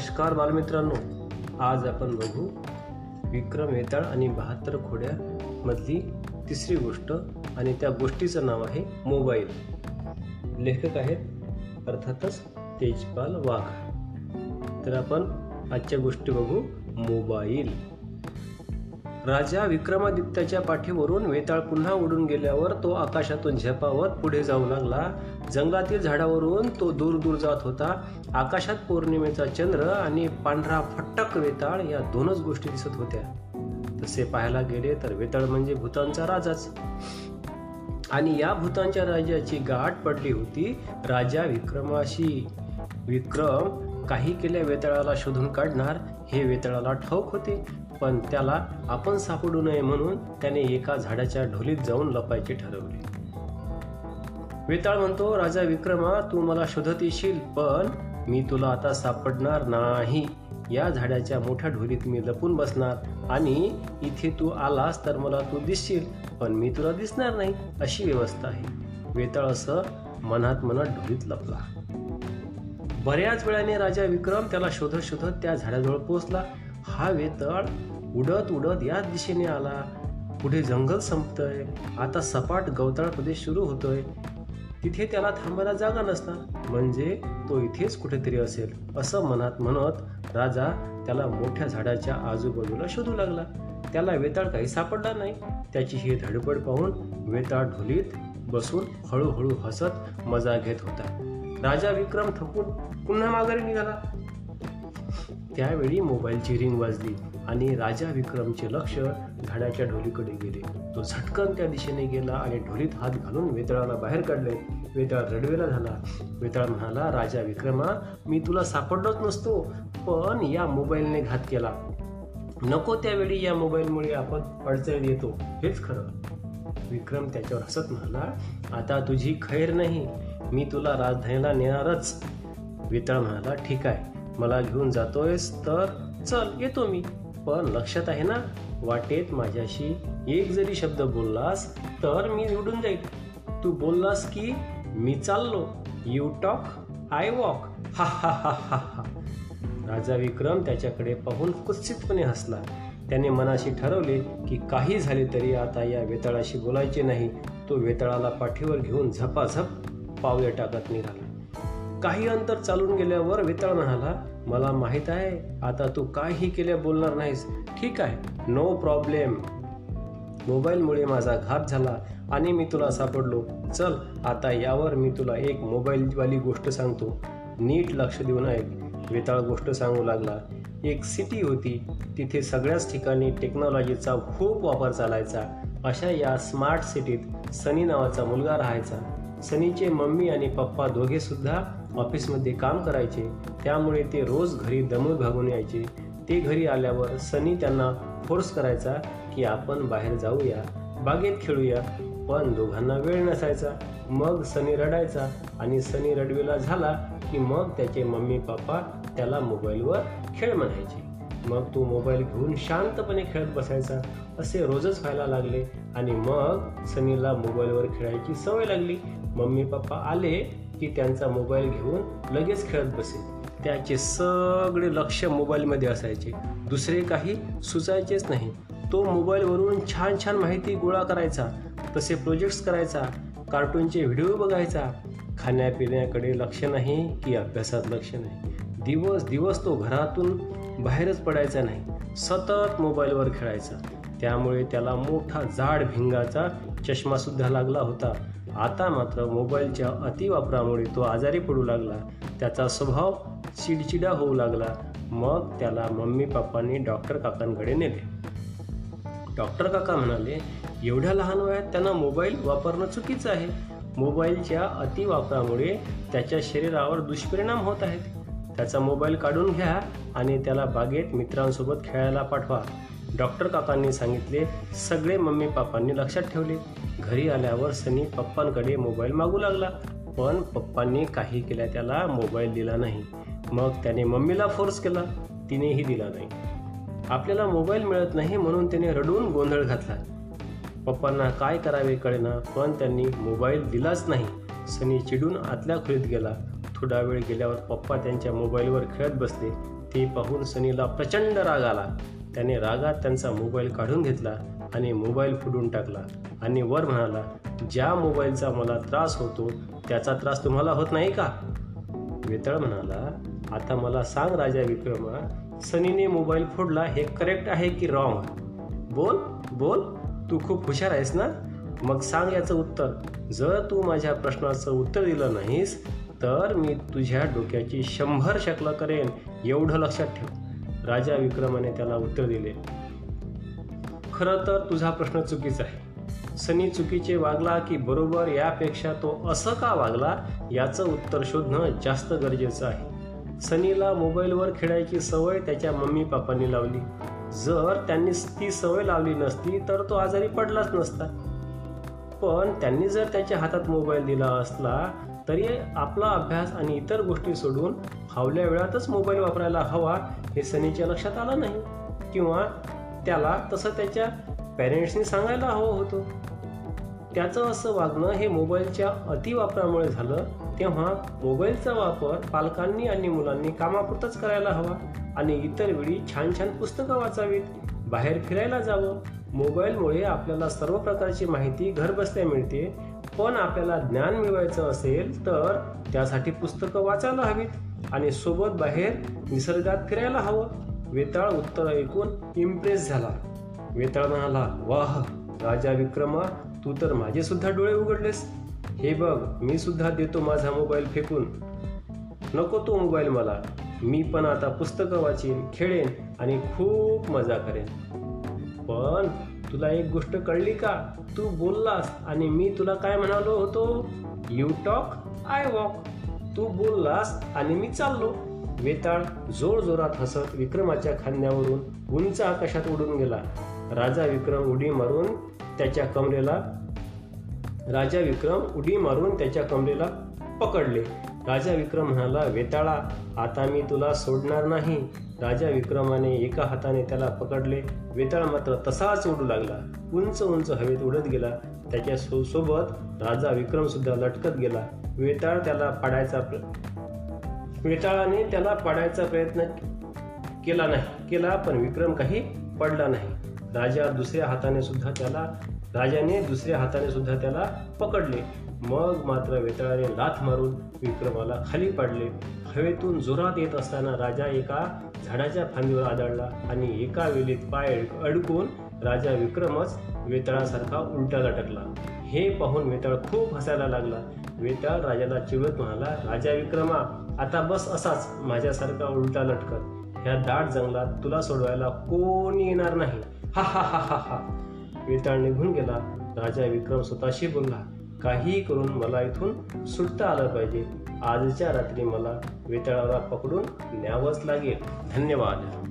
नमस्कार बालमित्रांनो आज आपण बघू विक्रम वेताळ आणि बहात्तर खोड्या मधली तिसरी गोष्ट आणि त्या गोष्टीचं नाव आहे मोबाईल. लेखक आहेत अर्थातच तेजपाल वाघ. तर आपण आजच्या गोष्टी बघू मोबाईल. राजा विक्रमादित्याच्या पाठीवरून वेताळ पुन्हा उडून गेल्यावर तो आकाशातून झेपावत पुढे जाऊ लागला. जंगलातील झाडावरून तो दूर दूर जात होता. आकाशात पौर्णिमेचा चंद्र आणि पांढरा फट्टक वेताळ या दोनच गोष्टी दिसत होत्या. तसे पाहायला गेले तर वेताळ म्हणजे भूतांचा राजाच. आणि या भूतांच्या राजाची गाठ पडली होती. राजा विक्रमाशी विक्रम काही केल्या वेताळाला शोधून काढणार. हे वेताळाला ठाऊक होते. पण त्याला आपण सापडू नये म्हणून त्याने एका झाडाच्या ढोलीत जाऊन लपायचे ठरवले. वेताळ म्हणतो राजा विक्रमा तू मला शोधत येशील पण मी तुला आता सापडणार नाही. या झाडाच्या मोठ्या ढोलीत मी लपून बसणार आणि इथे तू आलास तर मला तू दिसशील पण मी तुला दिसणार नाही अशी व्यवस्था आहे. वेताळ असं मनात मनात ढोलीत लपला. बऱ्याच वेळाने राजा विक्रम त्याला शोधत शोधत त्या झाडाजवळ पोहोचला. हा वेताळ उडत उडत याच दिशेने आला. पुढे जंगल संपतंय. आता सपाट गवताळ प्रदेश सुरू होतोय. तिथे त्याला थांबायला जागा नसणार. म्हणजे तो इथेच कुठेतरी असेल असं मनात म्हणत राजा त्याला मोठ्या झाडाच्या आजूबाजूला शोधू लागला. त्याला वेताळ काही सापडला नाही. त्याची ही धडपड पाहून वेताळ ढोलीत बसून हळूहळू हसत मजा घेत होता. राजा विक्रम थकून पुन्हा माघारी निघाला. त्यावेळी मोबाईलची रिंग वाजली आणि राजा विक्रमचे लक्ष झाडाच्या ढोलीकडे गेले. तो झटकन त्या दिशेने गेला आणि ढोलीत हात घालून वेताळाला बाहेर काढले. वेताळ रडवेला झाला. वेताळ म्हणाला राजा विक्रमा मी तुला सापडलोच नसतो पण या मोबाईलने घात केला. नको त्यावेळी या मोबाईलमुळे आपण अडचणीत येतो. हेच खरं. विक्रम त्याच्यावर हसत म्हणाला आता तुझी खैर नाही. मी तुला राजधानीला नेणारच. वेताळ म्हणाला ठीक आहे. मला घेऊन जातोयस तर चल येतो मी. पण लक्षात आहे ना वाटेत माझ्याशी एक जरी शब्द बोललास तर मी निवडून जाईल. तू बोललास की मी चाललो. यू टॉक आय वॉक हा हा हा हा हा. राजा विक्रम त्याच्याकडे पाहून कुत्सितपणे हसला. त्याने मनाशी ठरवले की काही झाले तरी आता या वेताळाशी बोलायचे नाही. तो वेताळाला पाठीवर घेऊन झपाझप पावले टाकत निघाला. काही अंतर चालून गेल्यावर वितळ म्हणाला मला माहीत आहे आता तू काही केल्या बोलणार नाहीस. ठीक आहे नो प्रॉब्लेम मोबाईलमुळे माझा घात झाला आणि मी तुला सापडलो. चल आता यावर मी तुला एक मोबाईलवाली गोष्ट सांगतो. नीट लक्ष देऊन ऐक. वेताळ गोष्ट सांगू लागला. एक सिटी होती. तिथे सगळ्याच ठिकाणी टेक्नॉलॉजीचा खूप वापर चालायचा. अशा या स्मार्ट सिटीत सनी नावाचा मुलगा राहायचा. सनीचे मम्मी आणि पप्पा दोघेसुद्धा ऑफिसमध्ये काम करायचे त्यामुळे ते रोज घरी दमून भागून यायचे. ते घरी आल्यावर सनी त्यांना फोर्स करायचा की आपण बाहेर जाऊया बागेत खेळूया. पण दोघांना वेळ नसायचा. मग सनी रडायचा आणि सनी रडवेला झाला की मग त्याचे मम्मी पप्पा त्याला मोबाईलवर खेळ म्हणायचे. मग तो मोबाईल घेऊन शांतपणे खेळत बसायचा. असे रोजच व्हायला लागले आणि मग सनीला मोबाईलवर खेळायची सवय लागली. मम्मी पप्पा आले की त्यांचा मोबाईल घेऊन लगेच खेळत बसे त्याचे सगळे लक्ष मोबाईलमध्ये असायचे. दुसरे काही सुचायचेच नाही. तो मोबाईलवरून छान छान माहिती गोळा करायचा तसे प्रोजेक्ट्स करायचा कार्टूनचे व्हिडिओ बघायचा. खाण्यापिण्याकडे लक्ष नाही की अभ्यासात लक्ष नाही. दिवस दिवस तो घरातून बाहेरच पडायचा नाही. सतत मोबाईलवर खेळायचा. त्यामुळे त्याला मोठा जाड भिंगाचा चष्मासुद्धा लागला होता. आता मात्र मोबाईलच्या अतिवापरामुळे तो आजारी पडू लागला. त्याचा स्वभाव चिडचिडा होऊ लागला. मग त्याला मम्मी पप्पांनी डॉक्टर काकांकडे नेले. डॉक्टर काका म्हणाले एवढ्या लहान वयात त्यांना मोबाईल वापरणं चुकीचं आहे. मोबाईलच्या अतिवापरामुळे त्याच्या शरीरावर दुष्परिणाम होत आहेत. त्याचा मोबाईल काढून घ्या आणि त्याला बागेत मित्रांसोबत खेळायला पाठवा. डॉक्टर काकांनी सांगितले सगळे मम्मी पप्पांनी लक्षात ठेवले. घरी आल्यावर सनी पप्पांकडे मोबाईल मागू लागला पण पप्पांनी काही केल्या त्याला मोबाईल दिला नाही. मग त्याने मम्मीला फोर्स केला तिनेही दिला नाही. आपल्याला मोबाईल मिळत नाही म्हणून त्याने रडून गोंधळ घातला. पप्पांना काय करावे कळेना पण त्यांनी मोबाईल दिलाच नाही. सनी चिडून आतल्या खोलीत गेला. थोडा वेळ गेल्यावर पप्पा त्यांच्या मोबाईलवर खेळत बसले. ते पाहून सनीला प्रचंड राग आला. त्याने रागात त्यांचा मोबाईल काढून घेतला आणि मोबाईल फुडून टाकला. आणि वर म्हणाला ज्या मोबाईलचा मला त्रास होतो त्याचा त्रास तुम्हाला होत नाही का? वेताळ म्हणाला आता मला सांग राजा विक्रमा सनीने मोबाईल फोडला हे करेक्ट आहे की रॉंग बोल बोल. तू खूप हुशार आहेस ना? मग सांग याचं उत्तर. जर तू माझ्या प्रश्नाचं उत्तर दिलं नाहीस तर मी तुझ्या डोक्याची शंभर शकलं करेन. एवढं लक्षात ठेव. राजा विक्रमाने त्याला उत्तर दिले खरं तर तुझा प्रश्न चुकीचा आहे. सनी चुकीचे वागला की बरोबर यापेक्षा तो असं का वागला याचं उत्तर शोधणं जास्त गरजेचं आहे. सनीला मोबाईलवर खेळायची सवय त्याच्या मम्मी पापांनी लावली. जर त्यांनी ती सवय लावली नसती तर तो आजारी पडलाच नसता. पण त्यांनी जर त्याच्या हातात मोबाईल दिला असला तरी आपला अभ्यास आणि इतर गोष्टी सोडून फावल्या वेळातच मोबाईल वापरायला हवा हे सनीच्या लक्षात आलं नाही. किंवा त्याला तसं त्याच्या पॅरेंट्सनी सांगायला हवं होतं. त्याचं असं वागणं हे मोबाईलच्या अतिवापरामुळे झालं तेव्हा मोबाईलचा वापर पालकांनी आणि मुलांनी कामापुरतच करायला हवा आणि इतर वेळी छान छान पुस्तकं वाचावीत बाहेर फिरायला जावं. मोबाईलमुळे आपल्याला सर्व प्रकारची माहिती घरबसल्या मिळते पण आपल्याला ज्ञान मिळवायचं असेल तर त्यासाठी पुस्तकं वाचायला हवीत आणि सोबत बाहेर निसर्गात फिरायला हवं. वेताळ उत्तर ऐकून इम्प्रेस झाला. वेताळ म्हणाला वाह राजा विक्रमा तू तर माझे सुद्धा डोळे उघडलेस. हे बघ मी सुद्धा देतो माझा मोबाईल फेकून. नको तो मोबाईल मला. मी पण आता पुस्तकं वाचीन खेळेन आणि खूप मजा करेन. पण तुला एक गोष्ट कळली का? तू बोललास आणि मी तुला काय म्हणालो होतो? यू टॉक आय वॉक तू बोललास आणि मी चाललो. वेताळ जोर जोरात हसत विक्रमाच्या खांद्यावरून उंच आकाशात उडून गेला. राजा विक्रम उडी मारून त्याच्या कमरेला राजा विक्रम उडी मारून त्याच्या कमरेला पकडले. राजा विक्रम म्हणाला वेताळा आता मी तुला सोडणार नाही. राजा विक्रमाने एका हाताने त्याला पकडले. वेताळ मात्र तसाच उडू लागला. उंच उंच हवेत उडत गेला. त्याच्या सो सोबत राजा विक्रम सुद्धा लटकत गेला. वेताळ त्याला पाडायचा प्र वेताळाने त्याला पाडायचा प्रयत्न केला नाही. केला पण विक्रम काही पडला नाही. राजा दुसऱ्या हाताने सुद्धा त्याला राजाने दुसऱ्या हाताने सुद्धा त्याला पकडले. मग मात्र वेताळाने लाथ मारून विक्रमाला खाली पाडले. हवेतून जोरात येत असताना राजा एका झाडाच्या फांदीवर आदळला आणि एका वेळीत पाय अडकून राजा विक्रमच वेताळासारखा उलटा लटकला. हे पाहून वेताळ खूप हसायला लागला. वेताळ राजाला चिवत म्हणाला राजा विक्रमा आता बस असाच माझ्यासारखा उलटा लटकत ह्या दाट जंगलात तुला सोडवायला कोणी येणार नाही. हा हा हा हा हा. वेताळ निघून गेला. राजा विक्रम स्वतःशी बोलला काहीही करून मला इथून सुटता आलं पाहिजे. आजच्या रात्री मला वेताळाला पकडून न्यावंच लागेल. धन्यवाद.